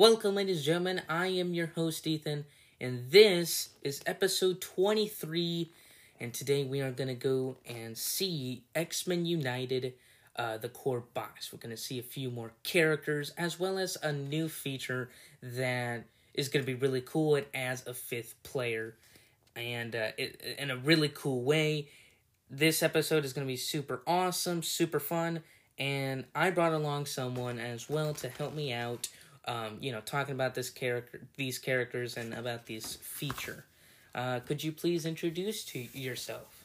Welcome, ladies and gentlemen. I am your host, Ethan, and this is episode 23. And today we are going to go and see X Men United, uh, the core box. We're going to see a few more characters as well as a new feature that is going to be really cool. It adds a fifth player, and uh, it, in a really cool way. This episode is going to be super awesome, super fun, and I brought along someone as well to help me out. Um, you know, talking about this character, these characters, and about this feature. Uh, could you please introduce to yourself?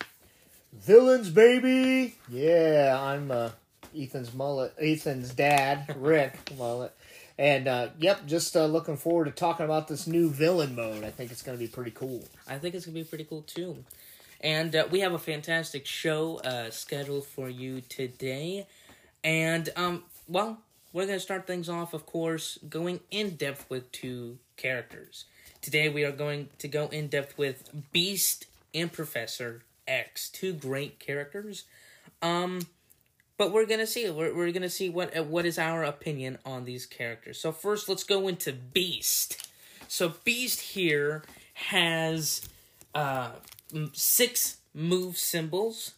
Villains, baby. Yeah, I'm uh, Ethan's mullet. Ethan's dad, Rick Mullet. And uh, yep, just uh, looking forward to talking about this new villain mode. I think it's going to be pretty cool. I think it's gonna be pretty cool too. And uh, we have a fantastic show uh, scheduled for you today. And um, well, we're gonna start things off, of course, going in depth with two characters. Today we are going to go in depth with Beast and Professor X, two great characters. Um, but we're gonna see we're, we're gonna see what uh, what is our opinion on these characters. So first, let's go into Beast. So Beast here has uh six move symbols,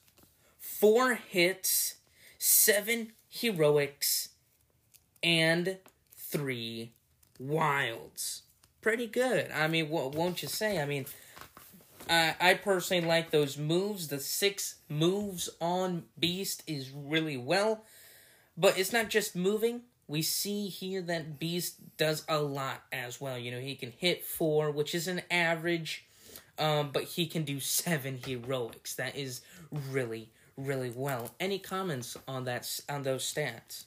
four hits, seven heroics, and three wilds. Pretty good. I mean, what won't you say? I mean, I I personally like those moves. The six moves on Beast is really well, but it's not just moving. We see here that Beast does a lot as well. You know, he can hit four, which is an average, um, but he can do seven heroics. That is really, really well. Any comments on that on those stats?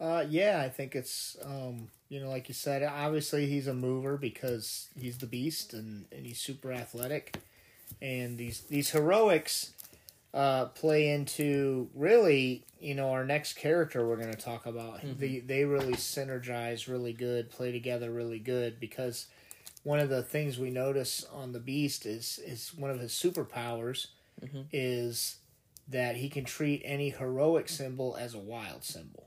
Uh, yeah, I think it's um, you know, like you said, obviously he's a mover because he's the beast and, and he's super athletic. And these these heroics uh, play into really, you know, our next character we're going to talk about. They they really synergize really good, play together really good because one of the things we notice on the beast is is one of his superpowers is that he can treat any heroic symbol as a wild symbol.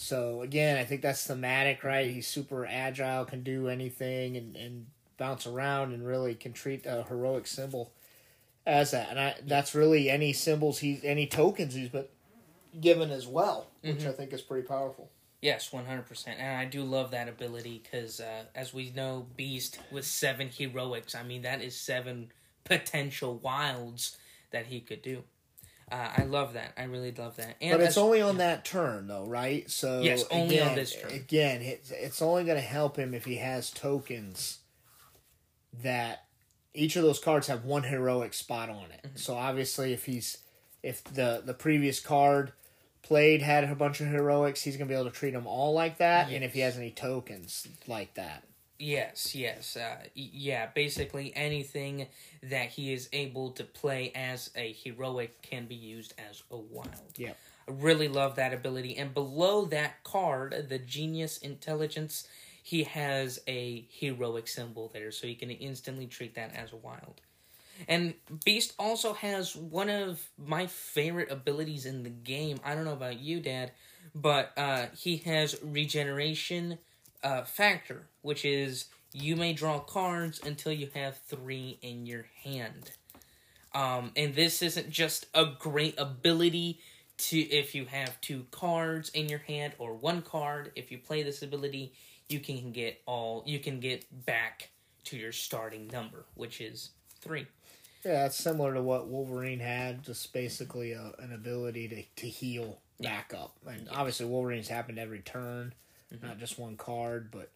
So again, I think that's thematic, right? He's super agile, can do anything, and, and bounce around, and really can treat a heroic symbol as that. And I, that's really any symbols he's any tokens he's been given as well, which I think is pretty powerful. Yes, one hundred percent, and I do love that ability because, uh, as we know, Beast with seven heroics. I mean, that is seven potential wilds that he could do. Uh, I love that. I really love that. And But it's as- only on that turn, though, right? So Yes, only on again- this turn. Again, it's, it's only going to help him if he has tokens that each of those cards have one heroic spot on it. Mm-hmm. So obviously, if he's if the the previous card played had a bunch of heroics, he's going to be able to treat them all like that. And if he has any tokens like that, Yes, yes, uh, yeah. Basically, anything that he is able to play as a heroic can be used as a wild. yeah. I really love that ability. And below that card, the Genius Intelligence, he has a heroic symbol there, so he can instantly treat that as a wild. And Beast also has one of my favorite abilities in the game. I don't know about you, Dad, but uh, he has regeneration uh, factor, which is you may draw cards until you have three in your hand. Um, and this isn't just a great ability to if you have two cards in your hand or one card. If you play this ability, you can get all you can get back to your starting number, which is three. Yeah, it's similar to what Wolverine had, just basically a, an ability to, to heal back up. And obviously, Wolverine's happened every turn, not just one card, but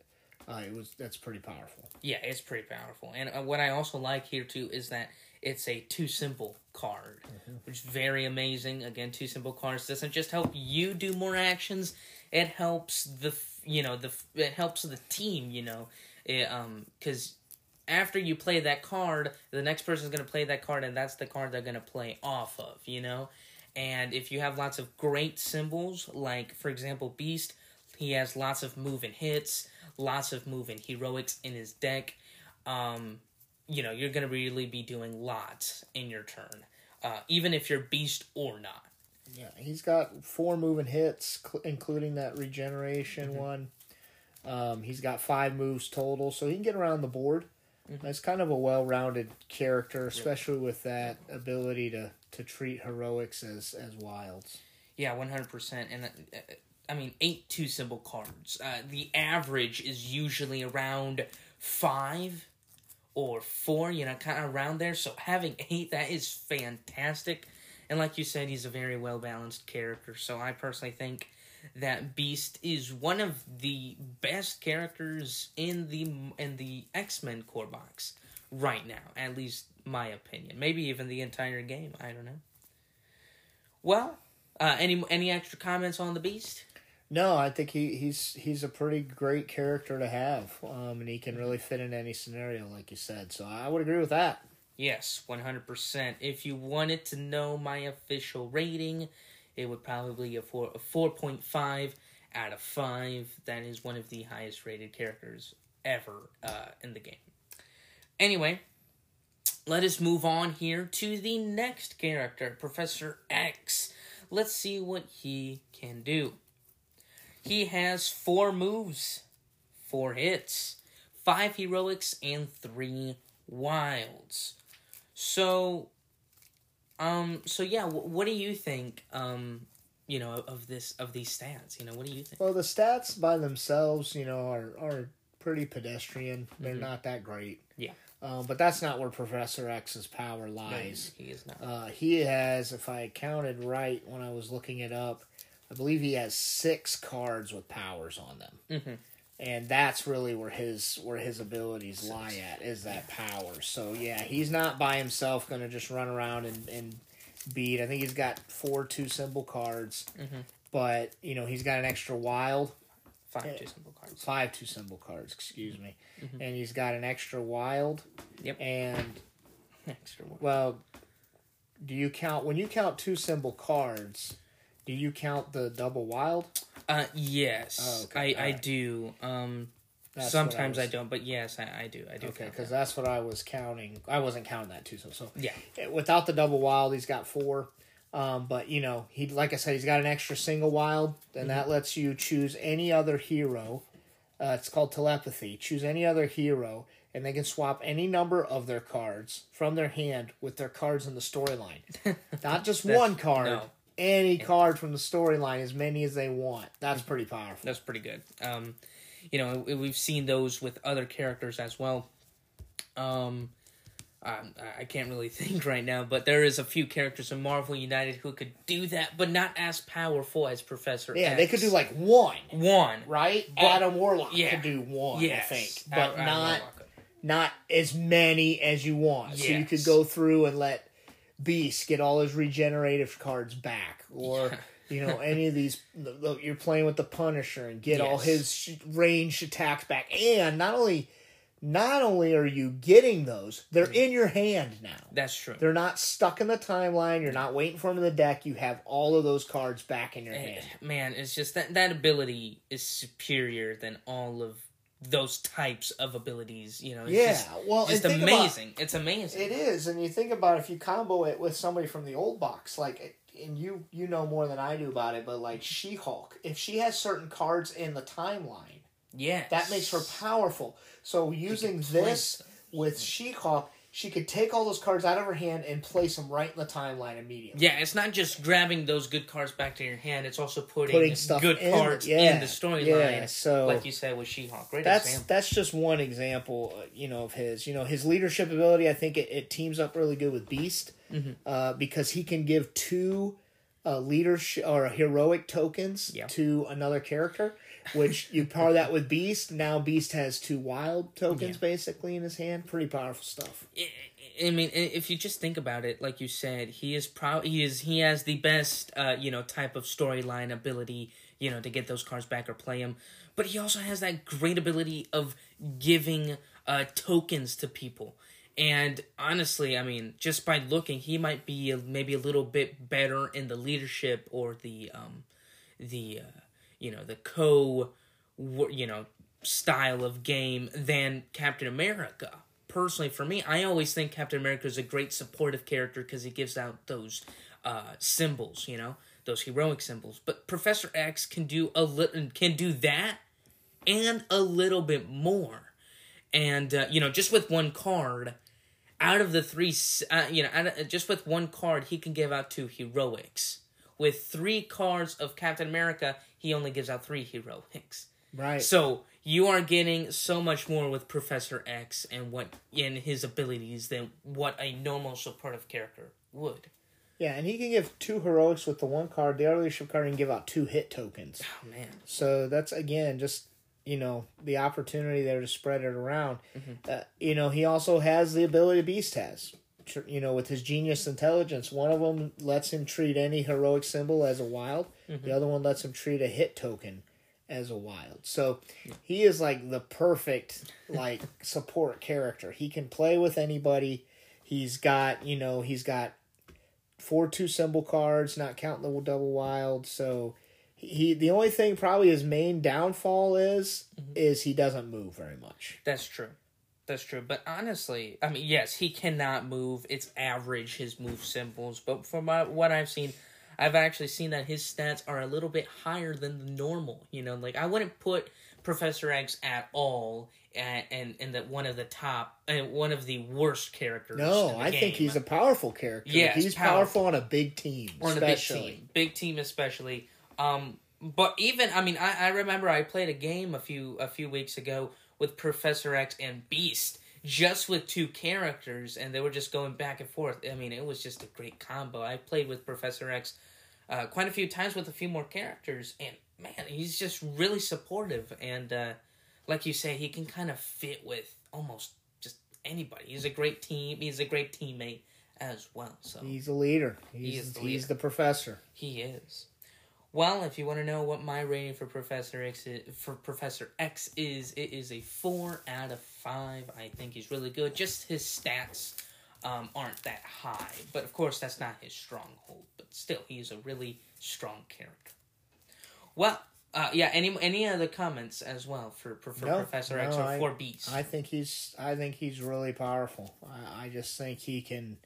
uh, it was that's pretty powerful. Yeah, it's pretty powerful. And uh, what I also like here too is that it's a two symbol card, which is very amazing. Again, two symbol cards doesn't just help you do more actions; it helps the you know the it helps the team. You know, it, um, because after you play that card, the next person's gonna play that card, and that's the card they're gonna play off of. You know, and if you have lots of great symbols, like for example, Beast, he has lots of move and hits, lots of move and heroics in his deck. Um, you know, you're gonna really be doing lots in your turn, uh, even if you're Beast or not. Yeah, he's got four moving hits, cl- including that regeneration one. Um, he's got five moves total, so he can get around the board. That's kind of a well-rounded character, especially with that ability to, to treat heroics as as wilds. Yeah, one hundred percent. And uh, I mean, eight two symbol cards. Uh, the average is usually around five or four. You know, kind of around there. So having eight, that is fantastic. And like you said, he's a very well balanced character. So I personally think that Beast is one of the best characters in the in the X Men core box right now. At least my opinion. Maybe even the entire game. I don't know. Well, uh, any any extra comments on the Beast? No, I think he, he's he's a pretty great character to have, um, and he can really fit in any scenario, like you said. So I would agree with that. Yes, one hundred percent. If you wanted to know my official rating, it would probably be a four a four point five out of five. That is one of the highest rated characters ever uh, in the game. Anyway, let us move on here to the next character, Professor X. Let's see what he can do. He has four moves, four hits, five heroics, and three wilds. So, um, so yeah, w- what do you think, um, you know, of this of these stats? You know, what do you think? Well, the stats by themselves, you know, are are pretty pedestrian. They're not that great. Yeah. Um, but that's not where Professor X's power No, lies. he is not. Uh, he has, if I counted right when I was looking it up, I believe he has six cards with powers on them, Mhm. and that's really where his where his abilities lie at is that power. So yeah, he's not by himself going to just run around and, and beat. I think he's got four two symbol cards, Mhm. but you know he's got an extra wild Five two symbol cards. five two symbol cards. Excuse me, and he's got an extra wild. Yep. and Extra one. well, do you count when you count two symbol cards? Do you count the double wild? Uh, yes, Oh, okay. I I Alright. do. Um, That's sometimes I, was- don't, but yes, I, I do. I do. Okay, because that. that's what I was counting. I wasn't counting that too. So, so yeah, without the double wild, he's got four. Um, but you know, he like I said, he's got an extra single wild, and that lets you choose any other hero. Uh, it's called telepathy. Choose any other hero, and they can swap any number of their cards from their hand with their cards in the storyline. Not just one card. no. Any card from the storyline, as many as they want. That's pretty powerful. that's pretty good. Um, you know, we- we've seen those with other characters as well. Um, um, I can't really think right now, but there is a few characters in Marvel United who could do that, but not as powerful as Professor. Yeah, X. they could do like one, one. right? But- Adam Warlock yeah. could do one, Yes, I think, but I not Warlock not as many as you want. So you could go through and let Beast get all his regenerative cards back, or Yeah. you know any of these. You're playing with the Punisher and get all his ranged attacks back, and not only not only are you getting those, they're Mm. in your hand now. That's true. They're not stuck in the timeline. You're not waiting for them in the deck. You have all of those cards back in your Eh, hand. Man, it's just that that ability is superior than all of those types of abilities. You know, it's Yeah, just, well, just and think about- amazing. it's amazing. It is, and you think about if you combo it with somebody from the old box, like, and you you know more than I do about it, but like She Hulk, if she has certain cards in the timeline, yeah, that makes her powerful. So using this with She Hulk, she could take all those cards out of her hand and place them right in the timeline immediately. Yeah, it's not just grabbing those good cards back to your hand. It's also putting, Putting stuff good in, cards yeah, in the storyline. yeah, so- like you said with She-Hulk, great That's example. that's just one example, uh, you know, of his. You know, his leadership ability. I think it, it teams up really good with Beast Mm-hmm. uh, because he can give two uh, leadership or heroic tokens Yeah. to another character. Which you pair that with Beast. Now Beast has two wild tokens Yeah. basically in his hand. Pretty powerful stuff. I I mean, if you just think about it, like you said, he is proud. He is he has the best, uh, you know, type of storyline ability, you know, to get those cards back or play them. But he also has that great ability of giving uh, tokens to people. And honestly, I mean, just by looking, he might be maybe a little bit better in the leadership or the um, the uh, you know the co you know style of game than Captain America. Personally, for me, I always think Captain America is a great supportive character because he gives out those uh, symbols, you know, those heroic symbols. But Professor X can do a little can do that and a little bit more. And uh, you know, just with one card, out of the three, uh, you know, of, just with one card, he can give out two heroics. With three cards of Captain America, he only gives out three heroics. Right. So you are getting so much more with Professor X and what in his abilities than what a normal supportive character would. Yeah, and he can give two heroics with the one card. The other leadership card can give out two hit tokens. Oh man! So that's again just you know the opportunity there to spread it around. Mm-hmm. Uh, you know he also has the ability Beast has. You know, with his genius intelligence, one of them lets him treat any heroic symbol as a wild. Mm-hmm. The other one lets him treat a hit token as a wild. So he is like the perfect like support character. He can play with anybody. He's got, you know, he's got four two symbol cards, not counting the double wild. So he the only thing probably his main downfall is mm-hmm. is he doesn't move very much. That's true. That's true. But honestly, I mean, yes, he cannot move. It's average his move symbols, but from what I've seen, I've actually seen that his stats are a little bit higher than the normal. You know, like I wouldn't put Professor X at all and and, and that one of the top and uh, one of the worst characters. No, I game. think he's a powerful character. Yeah, he's powerful. powerful. on a big team, on especially. a big team, big team especially. Um, but even I mean, I, I remember I played a game a few a few weeks ago with Professor X and Beast, just with two characters, and they were just going back and forth. I mean, it was just a great combo. I played with Professor X uh, quite a few times with a few more characters, and man, he's just really supportive. And uh, like you say, he can kind of fit with almost just anybody. He's a great team. He's a great teammate as well. So he's a leader. He's, he is the leader. he's the professor. He is. Well, if you want to know what my rating for Professor X is, for Professor X is, it is a four out of five. I think he's really good. Just his stats um, aren't that high, but of course that's not his stronghold. But still, he's a really strong character. Well, uh, yeah. Any any other comments as well for, for, for no, Professor no, X or I, for Beast? I think he's I think he's really powerful. I, I just think he can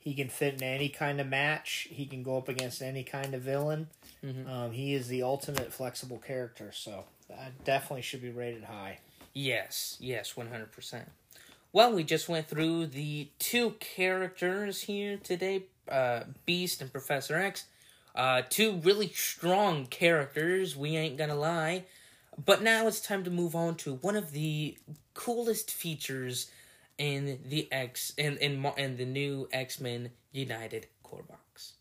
he can fit in any kind of match. He can go up against any kind of villain. Mm-hmm. Um, he is the ultimate flexible character, so that definitely should be rated high. Yes, yes, one hundred percent. Well, we just went through the two characters here today, uh, Beast and Professor X. Uh, two really strong characters, we ain't gonna lie. But now it's time to move on to one of the coolest features in the X in in, in the new X Men United core box.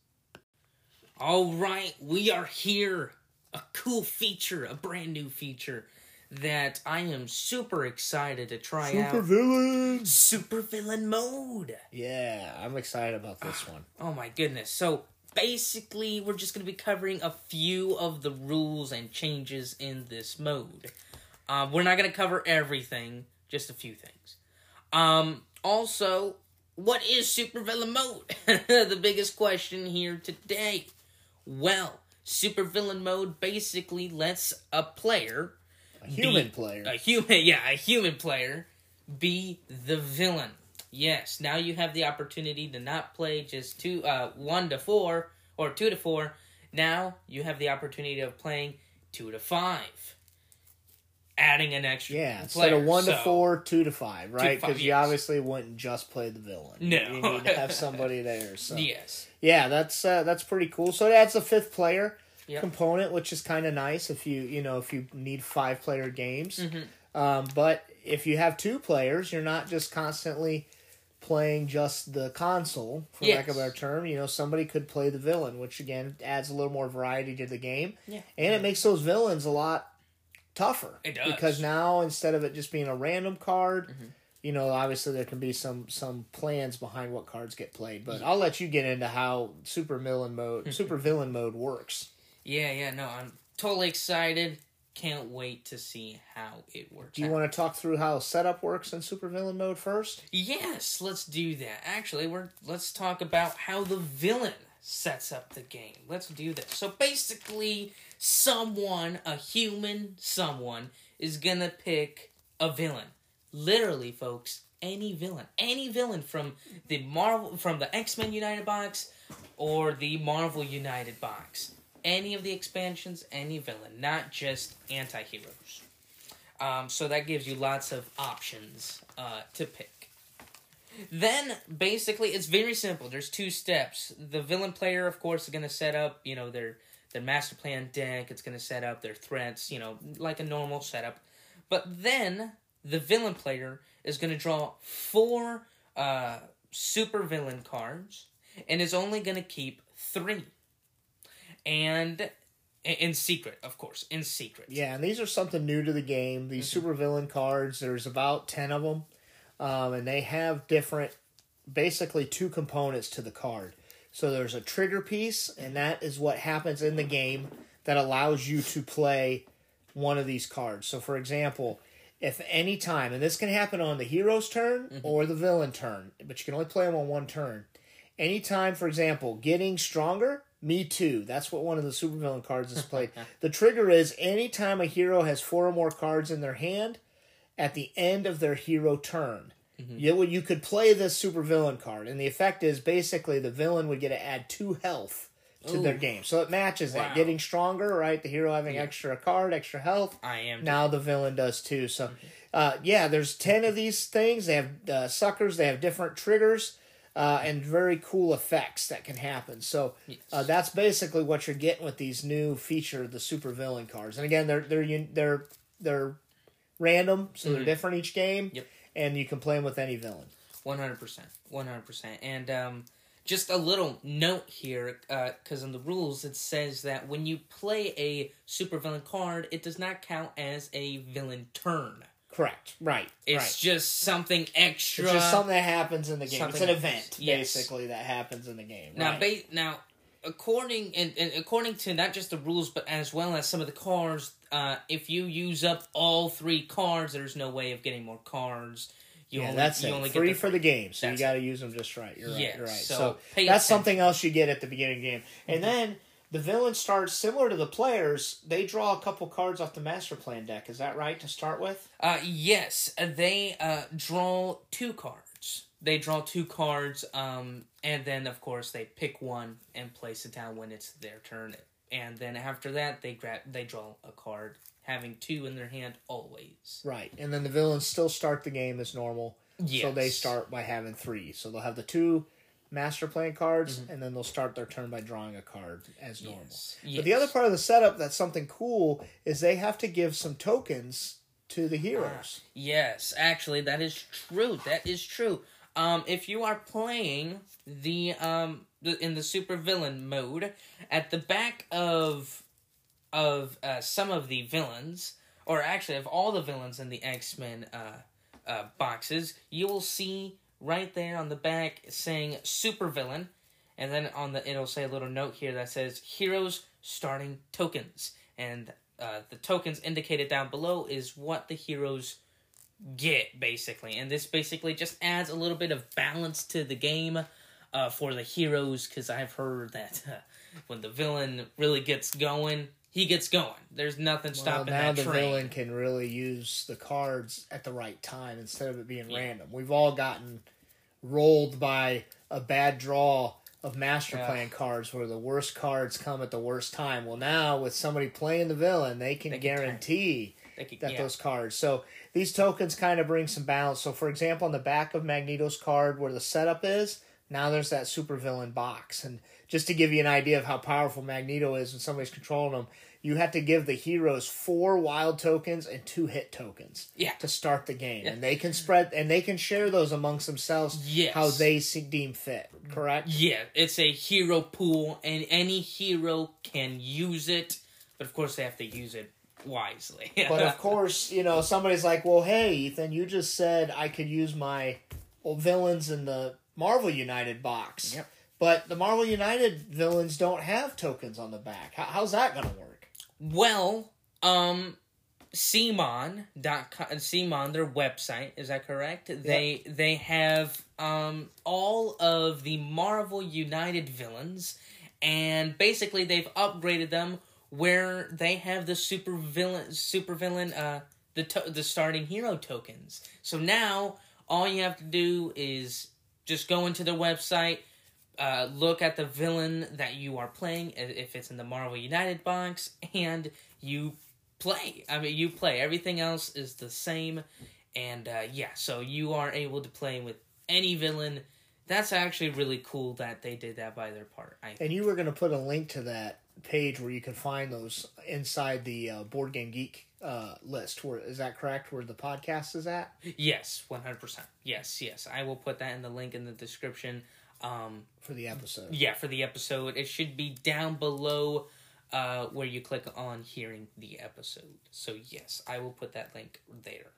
All right, we are here. A cool feature, a brand new feature that I am super excited to try super out. Super villain. Super villain mode. Yeah, I'm excited about this one. Oh my goodness. So basically we're just going to be covering a few of the rules and changes in this mode. Um, we're not going to cover everything, just a few things. Um, also, what is supervillain mode? the biggest question here today. Well, supervillain mode basically lets a player, a human be, player, a human, yeah, a human player, be the villain. Yes, now you have the opportunity to not play just two, uh, one to four or two to four. Now you have the opportunity of playing two to five adding an extra. Yeah, instead of one so, to four, two to five, right? Because you obviously wouldn't just play the villain. No, you need to have somebody there. So yes, yeah, that's uh, that's pretty cool. So it adds a fifth player yep. component, which is kind of nice if you you know if you need five player games. Mm-hmm. Um, but if you have two players, you're not just constantly playing just the console, for yes. lack of a better term. You know, somebody could play the villain, which again adds a little more variety to the game. Yeah. And it makes those villains a lot tougher. It does because now instead of it just being a random card, mm-hmm. you know, obviously there can be some some plans behind what cards get played. But yeah. I'll let you get into how super villain mode, super villain mode works. Yeah, yeah, no, I'm totally excited. Can't wait to see how it works. Do you out. want to talk through how setup works in super villain mode first? Yes, let's do that. Actually, we're let's talk about how the villain sets up the game. Let's do this. So basically, someone, a human someone, is gonna pick a villain. Literally, folks, any villain. Any villain from the Marvel from the X-Men United box or the Marvel United box. Any of the expansions, any villain, not just anti-heroes. Um, so that gives you lots of options uh, to pick. Then basically it's very simple. There's two steps. The villain player, of course, is going to set up, you know, their their master plan deck. It's going to set up their threats, you know, like a normal setup. But then the villain player is going to draw four uh, super villain cards and is only going to keep three. And in secret, of course, in secret. Yeah, and these are something new to the game. These mm-hmm. super villain cards. There's about ten of them, um, and they have different, basically two components to the card. So there's a trigger piece, and that is what happens in the game that allows you to play one of these cards. So, for example, if any time, and this can happen on the hero's turn mm-hmm. or the villain turn, but you can only play them on one turn. Anytime, for example, getting stronger, me too. That's what one of the supervillain cards is played. the trigger is anytime a hero has four or more cards in their hand at the end of their hero turn. Mm-hmm. You, you could play this supervillain card, and the effect is basically the villain would get to add two health to Ooh. their game. So it matches wow. that. Getting stronger, right? The hero having yeah. extra card, extra health. I am. Now the villain does too. So, mm-hmm. uh, yeah, there's 10 of these things. They have uh, suckers, they have different triggers uh, and very cool effects that can happen. So uh, that's basically what you're getting with these new feature, the super villain cards. And again, they're they're they're they're random, so mm-hmm. they're different each game. Yep. And you can play them with any villain. One hundred percent, one hundred percent. And um, just a little note here, because uh, in the rules it says that when you play a super villain card, it does not count as a villain turn. Correct. Right. It's right. just something extra. It's just something that happens in the game. Something it's an event, yes. basically, that happens in the game. Now, right. ba- now, according and, and, according to not just the rules, but as well as some of the cards, uh, if you use up all three cards, there's no way of getting more cards. You yeah, only, that's you it. Only free for the game, so you got to use them just right. You're right. You're right. So, so that's attention. something else you get at the beginning of the game, and mm-hmm. then the villain starts similar to the players. They draw a couple cards off the master plan deck. Is that right to start with? Uh, yes, they uh, draw two cards. They draw two cards, um, and then of course they pick one and place it down when it's their turn. And then after that, they grab they draw a card, having two in their hand always. Right, and then the villains still start the game as normal. Yes. So they start by having three. So they'll have the two master plan cards, mm-hmm. and then they'll start their turn by drawing a card as normal. Yes. Yes. But the other part of the setup that's something cool is they have to give some tokens to the heroes. Ah, yes, actually, that is true. That is true. Um, if you are playing the um the, in the super villain mode, at the back of of uh, some of the villains, or actually of all the villains in the X Men uh, uh, boxes, you will see right there on the back saying supervillain, and then on the it'll say a little note here that says heroes starting tokens, and uh, the tokens indicated down below is what the heroes get basically, and this basically just adds a little bit of balance to the game uh, for the heroes because I've heard that uh, when the villain really gets going, he gets going. There's nothing stopping well, now the train. villain can really use the cards at the right time instead of it being yeah. random. We've all gotten rolled by a bad draw of master yeah. plan cards where the worst cards come at the worst time. Well, now with somebody playing the villain, they can, they can guarantee can, that yeah. those cards. So these tokens kind of bring some balance. So, for example, on the back of Magneto's card where the setup is, now there's that super villain box. And just to give you an idea of how powerful Magneto is when somebody's controlling him, you have to give the heroes four wild tokens and two hit tokens yeah. to start the game. Yeah. And they can spread and they can share those amongst themselves yes. how they see, deem fit, correct? Yeah, it's a hero pool and any hero can use it, but of course they have to use it wisely. but of course, you know, somebody's like, "Well, hey, Ethan, you just said I could use my villains in the Marvel United box." Yep. But the Marvel United villains don't have tokens on the back. How, how's that going to work? Well, um, CMON dot CMON their website is that correct? Yep. They they have um all of the Marvel United villains, and basically they've upgraded them where they have the super villain super villain uh the to- the starting hero tokens. So now all you have to do is just go into the website, uh, look at the villain that you are playing, if it's in the Marvel United box, and you play. I mean, you play. Everything else is the same, and uh, yeah, so you are able to play with any villain. That's actually really cool that they did that by their part. I And you were going to put a link to that page where you can find those inside the uh, Board Game Geek uh, list. Where is that correct? Where the podcast is at? yes, one hundred percent. Yes, yes, I will put that in the link in the description. Um, for the episode. yeah, for the episode, it should be down below uh, where you click on hearing the episode. So yes, I will put that link there.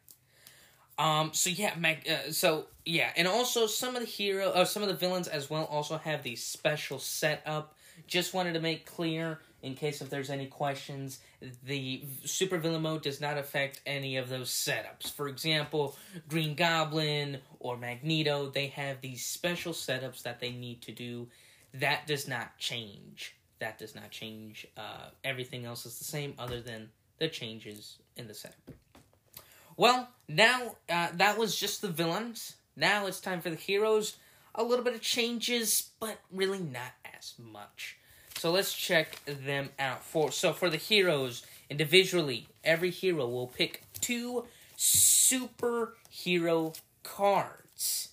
Um. So yeah, Mac. Uh, so yeah, and also some of the hero, uh, some of the villains as well, also have the special setup. Just wanted to make clear, in case if there's any questions, the super villain mode does not affect any of those setups. For example, Green Goblin or Magneto, they have these special setups that they need to do. That does not change. That does not change. Uh, everything else is the same, other than the changes in the setup. Well, now uh, that was just the villains. Now it's time for the heroes. A little bit of changes, but really not as much. So let's check them out. For so for the heroes individually, every hero will pick two superhero cards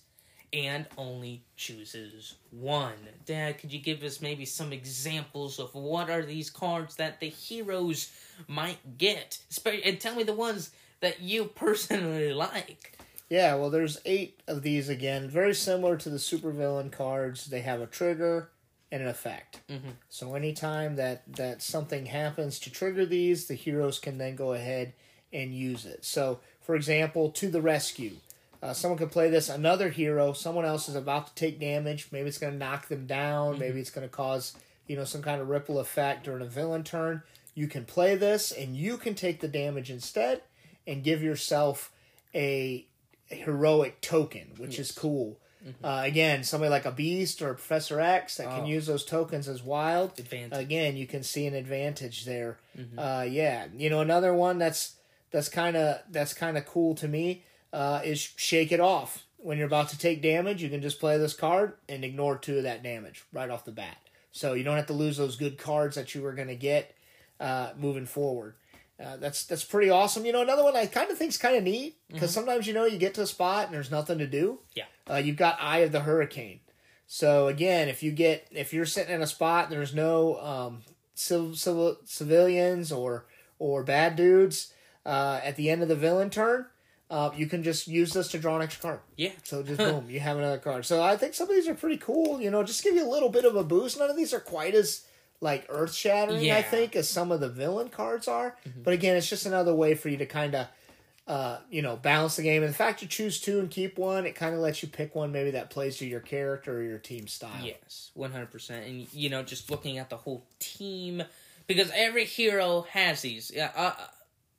and only chooses one. Dad, could you give us maybe some examples of what are these cards that the heroes might get? And tell me the ones that you personally like. Yeah, well, there's eight of these again, very similar to the supervillain cards. They have a trigger and an effect. Mhm. So anytime that that something happens to trigger these, the heroes can then go ahead and use it. So, for example, to the rescue. Uh, someone could play this. Another hero, someone else is about to take damage. Maybe it's going to knock them down. Maybe it's going to cause you know some kind of ripple effect during a villain turn. You can play this, and you can take the damage instead, and give yourself a heroic token, which is cool. Uh, again, somebody like a Beast or a Professor X that can Oh. use those tokens as wild. Advantage. Again, you can see an advantage there. Uh, yeah, you know another one that's that's kind of that's kind of cool to me uh, is Shake It Off. When you're about to take damage, you can just play this card and ignore two of that damage right off the bat. So you don't have to lose those good cards that you were going to get uh, moving forward. Uh, that's that's pretty awesome. You know, another one I kind of think's kind of neat because sometimes you know you get to a spot and there's nothing to do. Yeah. Uh, you've got Eye of the Hurricane. So again, if you get if you're sitting in a spot and there's no um, civil, civil civilians or or bad dudes uh, at the end of the villain turn, uh, you can just use this to draw an extra card. Yeah. So just boom, you have another card. So I think some of these are pretty cool. You know, just give you a little bit of a boost. None of these are quite as like earth shattering, Yeah. I think, as some of the villain cards are. But again, it's just another way for you to kind of. Uh, you know, balance the game, and the fact you choose two and keep one, it kind of lets you pick one maybe that plays to your character or your team style. Yes, one hundred percent. And you know, just looking at the whole team, because every hero has these. Yeah, uh,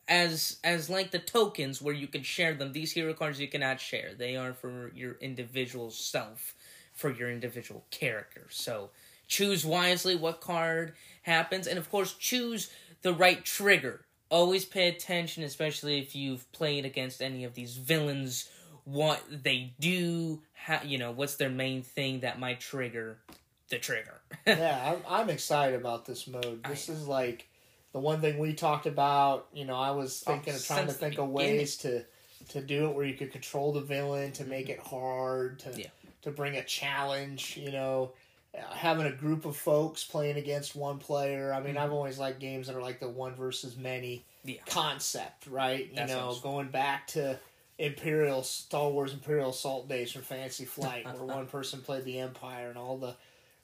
as as like the tokens where you can share them. These hero cards you cannot share. They are for your individual self, for your individual character. So choose wisely what card happens, and of course choose the right trigger. Always pay attention, especially if you've played against any of these villains. What they do, how you know what's their main thing that might trigger the trigger. yeah, I'm, I'm excited about this mode. This is like the one thing we talked about. You know, I was oh, thinking of trying to think of ways to to do it where you could control the villain to make mm-hmm. it hard to Yeah. to bring a challenge. You know, having a group of folks playing against one player. I mean, I've always liked games that are like the one versus many Yeah. concept, right? You That know, going back to. Imperial Star Wars Imperial Assault days from Fantasy Flight, where one person played the Empire and all the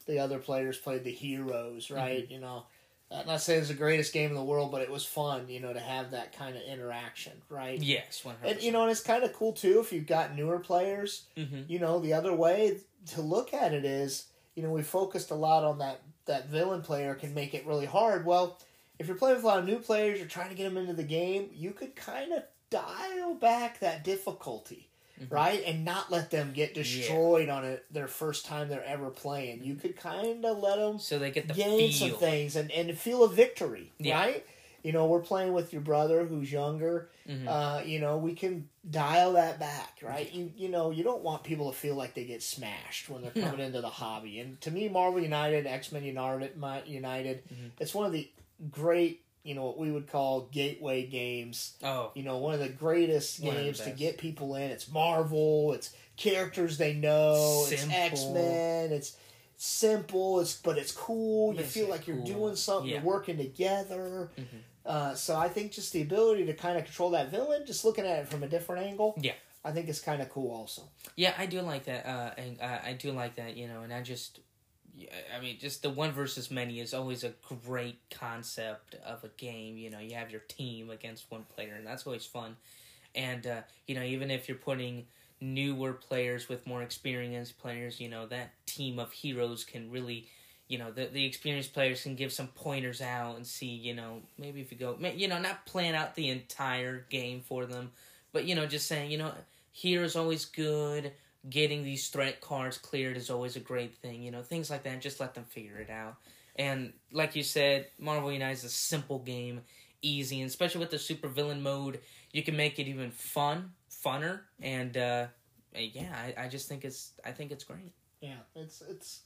the other players played the heroes, right? Mm-hmm. You know, I'm not saying it's the greatest game in the world, but it was fun, you know, to have that kind of interaction, right? yes, one hundred. And you know, and it's kind of cool too if you've got newer players. hmm You know, the other way to look at it is, you know, we focused a lot on that that villain player can make it really hard. Well, if you're playing with a lot of new players, you're trying to get them into the game, you could kind of dial back that difficulty. Mm-hmm. Right, and not let them get destroyed on it their first time they're ever playing. You mm-hmm. could kind of let them So they get the gain feel. some things and, and feel a victory, Yeah. right? You know, we're playing with your brother who's younger. Mhm. Uh, you know, we can dial that back, right? You you know, you don't want people to feel like they get smashed when they're coming into the hobby. And to me, Marvel United, X Men United, United, Mm-hmm. it's one of the great you know what we would call gateway games. Oh, You know, one of the greatest One of the games to get people in. It's Marvel. It's characters they know. It's Simple. X Men. It's simple. It's but it's cool. You It's feel like you're doing something. Yeah. You're working together. Mhm. Uh, so I think just the ability to kind of control that villain, just looking at it from a different angle. Yeah. I think it's kind of cool. Also. yeah, I do like that. Uh, and uh, I do like that. You know, and I just, I mean, just the one versus many is always a great concept of a game. You know, you have your team against one player, and that's always fun. And uh, you know, even if you're putting newer players with more experienced players, you know, that team of heroes can really. You know the the experienced players can give some pointers out and see. You know maybe if you go, you know, not plan out the entire game for them, but you know just saying, you know, here is always good. Getting these threat cards cleared is always a great thing. You know, things like that. Just let them figure it out. And like you said, Marvel United is a simple game, easy, and especially with the super villain mode, you can make it even fun, funner. And uh, yeah, I, I just think it's I think it's great. Yeah, it's it's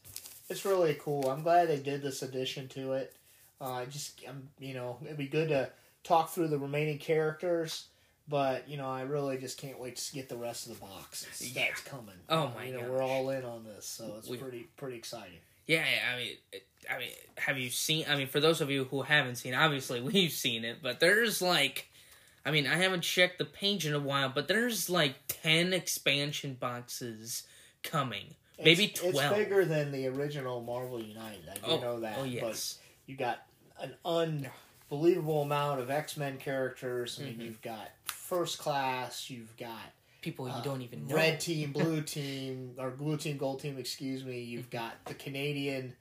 it's really cool. I'm glad they did this addition to it. Uh, just um, you know it'd be good to talk through the remaining characters, but you know I really just can't wait to get the rest of the box. Yeah. That's coming. Oh my You know gosh. we're all in on this, so it's We- pretty pretty exciting. Yeah, I mean, I mean, have you seen? I mean, for those of you who haven't seen, obviously we've seen it, but there's like, I mean, I haven't checked the page in a while, but there's like ten expansion boxes coming, maybe It's, twelve. It's bigger than the original Marvel United. I do oh, know that. oh But yes, you got an unbelievable amount of X Men characters. I mean, Mhm. you've got First Class. You've got people you uh, don't even know. Red team, blue team, or blue team, gold team. Excuse me. You've got the Canadian,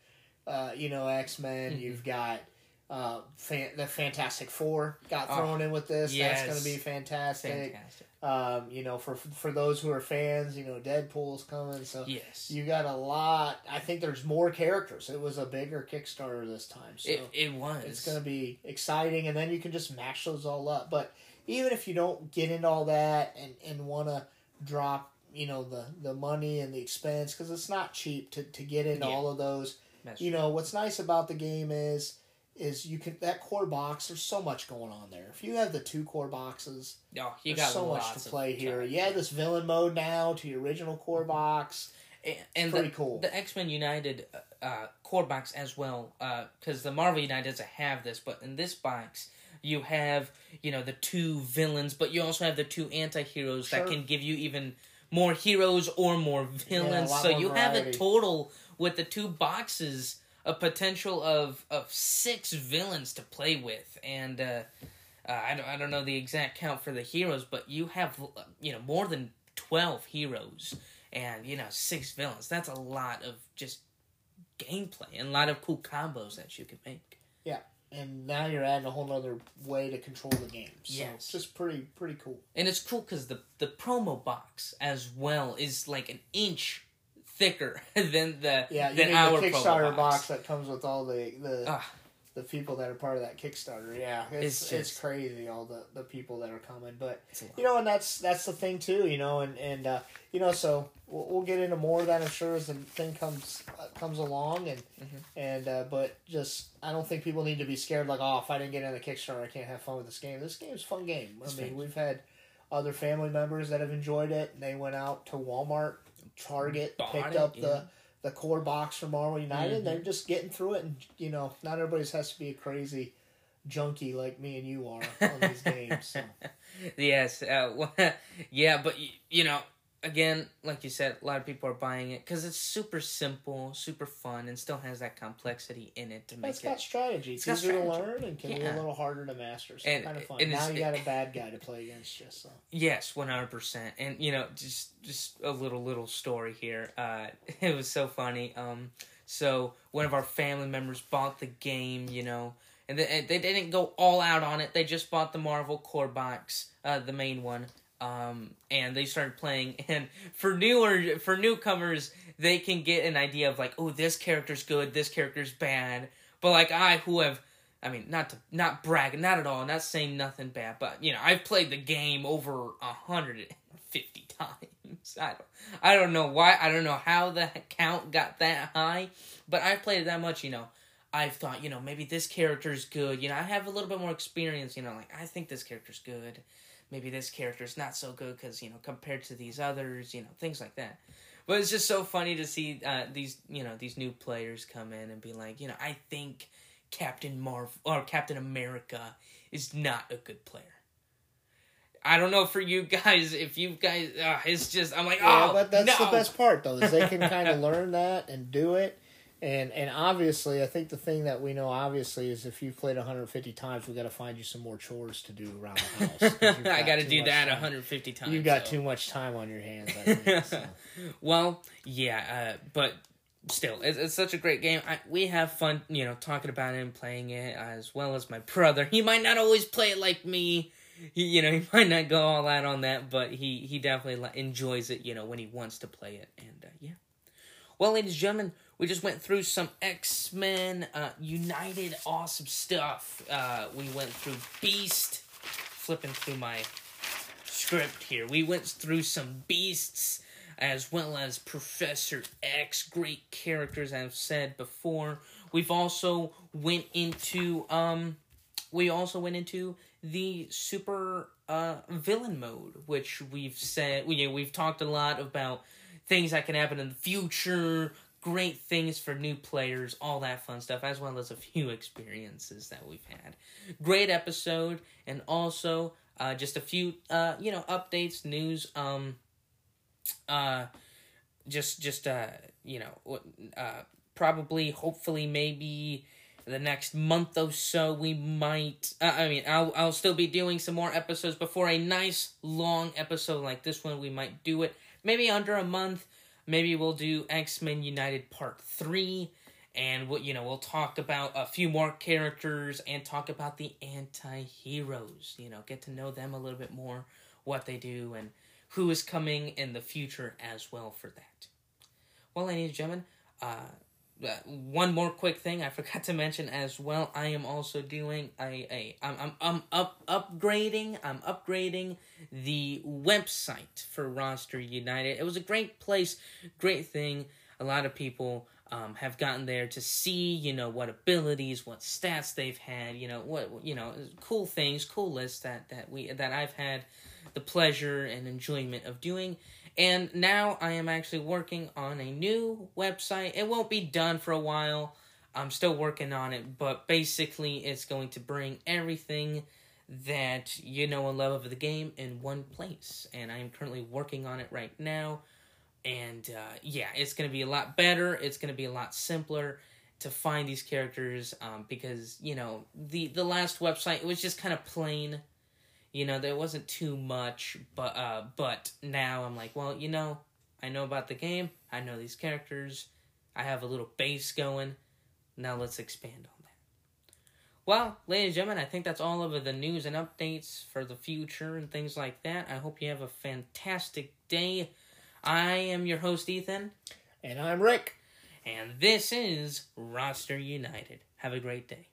uh, you know, X Men. Mhm. You've got uh, fan- the Fantastic Four got Oh, thrown in with this. yes. That's going to be fantastic. Fantastic. Um, you know, for for those who are fans, you know, Deadpool's coming. So Yes, you got a lot. I think there's more characters. It was a bigger Kickstarter this time, so it it was. it's going to be exciting. And then you can just mash those all up. But even if you don't get into all that and and want to drop, you know, the the money and the expense because it's not cheap to to get into Yeah. all of those. That's You know, what's nice about the game is is you can that core box. There's so much going on there. If you have the two core boxes, Oh, you there's got so much to play here. You have this villain mode now to your original core box. and, and Pretty the, cool. The X Men United uh, uh, core box as well, because the Marvel United doesn't have this, but in this box you have you know the two villains, but you also have the two anti-heroes that can give you even more heroes or more villains. lot so more you have a total with the two boxes a potential of of six villains to play with, and uh, uh, I don't I don't know the exact count for the heroes, but you have you know more than twelve heroes and you know six villains. That's a lot of just gameplay and a lot of cool combos that you can make. Yeah and now you're adding a whole nother way to control the game. So Yes. it's just pretty pretty cool. And it's cool because the the promo box as well is like an inch thicker than the Yeah, you than need our the Kickstarter box. that comes with all the the, Ah. the people that are part of that Kickstarter. Yeah, It's it's it's, just- crazy all the, the people that are coming. But It's a lot. you know, and that's that's the thing too. You know, and and uh, you know, so we'll, we'll get into more of that. I'm sure as the thing comes uh, comes along, and Mhm. and uh, but just I don't think people need to be scared. Like, oh, if I didn't get in the Kickstarter, I can't have fun with this game. This game's a fun game. I mean, fun. we've had other family members that have enjoyed it, and they went out to Walmart, Target, Bought picked up the the core box from Marvel United. Mhm. They're just getting through it, and you know, not everybody has to be a crazy junkie like me and you are on these games. So. yes, uh, well, yeah, but you know, again, like you said, a lot of people are buying it because it's super simple, super fun, and still has that complexity in it to make It's got it. strategy. It's, got easier to strategy. learn and can be a little harder to master. So And- kind of fun. and now you got a bad guy to play against you. So Yes, one hundred percent. And you know, just just a little little story here. Uh, it was so funny. Um, so one of our family members bought the game, you know, and they, they didn't go all out on it. They just bought the Marvel core box, uh, the main one. Um, and they started playing. And for newer for newcomers, they can get an idea of like, oh, this character's good, this character's bad. But like I, who have I mean, not to not brag, not at all, not saying nothing bad, but you know, I've played the game over hundred and fifty times. I don't, I don't know why, I don't know how the count got that high, but I've played it that much. You know, I've thought, you know, maybe this character's good. You know, I have a little bit more experience. You know, like I think this character's good. Maybe this character's not so good because you know compared to these others, you know, things like that. But it's just so funny to see uh, these, you know, these new players come in and be like, you know, I think Captain Marvel or Captain America is not a good player. I don't know for you guys if you guys. Uh, it's just I'm like, Yeah, oh, but that's no. the best part though, is they can kind of learn that and do it. And and obviously, I think the thing that we know obviously is if you've played 150 times, we got to find you some more chores to do around the house. I got to do that time. 150 times. You've got so. too much time on your hands. I think, so. Well, yeah, uh, but still, it's, it's such a great game. I, we have fun, you know, talking about it and playing it, as well as my brother. He might not always play it like me. He, you know, he might not go all out on that, but he he definitely enjoys it. You know, when he wants to play it, and uh, yeah. Well, ladies and gentlemen, we just went through some X Men uh, United awesome stuff. Uh, we went through Beast, flipping through my script here. We went through some Beasts as well as Professor X, great characters I've said before. We've also went into um we also went into the super uh villain mode, which we've said we we've talked a lot about things that can happen in the future, great things for new players, all that fun stuff, as well as a few experiences that we've had. Great episode, and also uh, just a few uh, you know updates, news. Um, uh, just just uh, you know, uh, probably, hopefully, maybe the next month or so we might uh, i mean I'll, I'll still be doing some more episodes before a nice long episode like this one we might do it maybe under a month maybe we'll do x-men united part 3 and we'll, you know we'll talk about a few more characters and talk about the anti-heroes you know get to know them a little bit more what they do and who is coming in the future as well for that. Well ladies and gentlemen uh one more quick thing I forgot to mention as well. I am also doing a, a I'm, I'm I'm up upgrading. I'm upgrading the website for Roster United. It was a great place, great thing. A lot of people um, have gotten there to see, you know, what abilities, what stats they've had, you know, what you know, cool things, cool lists that that we that I've had the pleasure and enjoyment of doing. And now I am actually working on a new website. It won't be done for a while. I'm still working on it, but basically it's going to bring everything that you know and love of the game in one place. And I am currently working on it right now. And uh, yeah, it's going to be a lot better. It's going to be a lot simpler to find these characters um, because you know the the last website it was just kind of plain you know there wasn't too much but uh but now i'm like well you know i know about the game. I know these characters. I have a little base going. Now let's expand on that. Well ladies and gentlemen i think that's all of the news and updates for the future and things like that. I hope you have a fantastic day. I am your host ethan. And I'm Rick. and this is roster united. Have a great day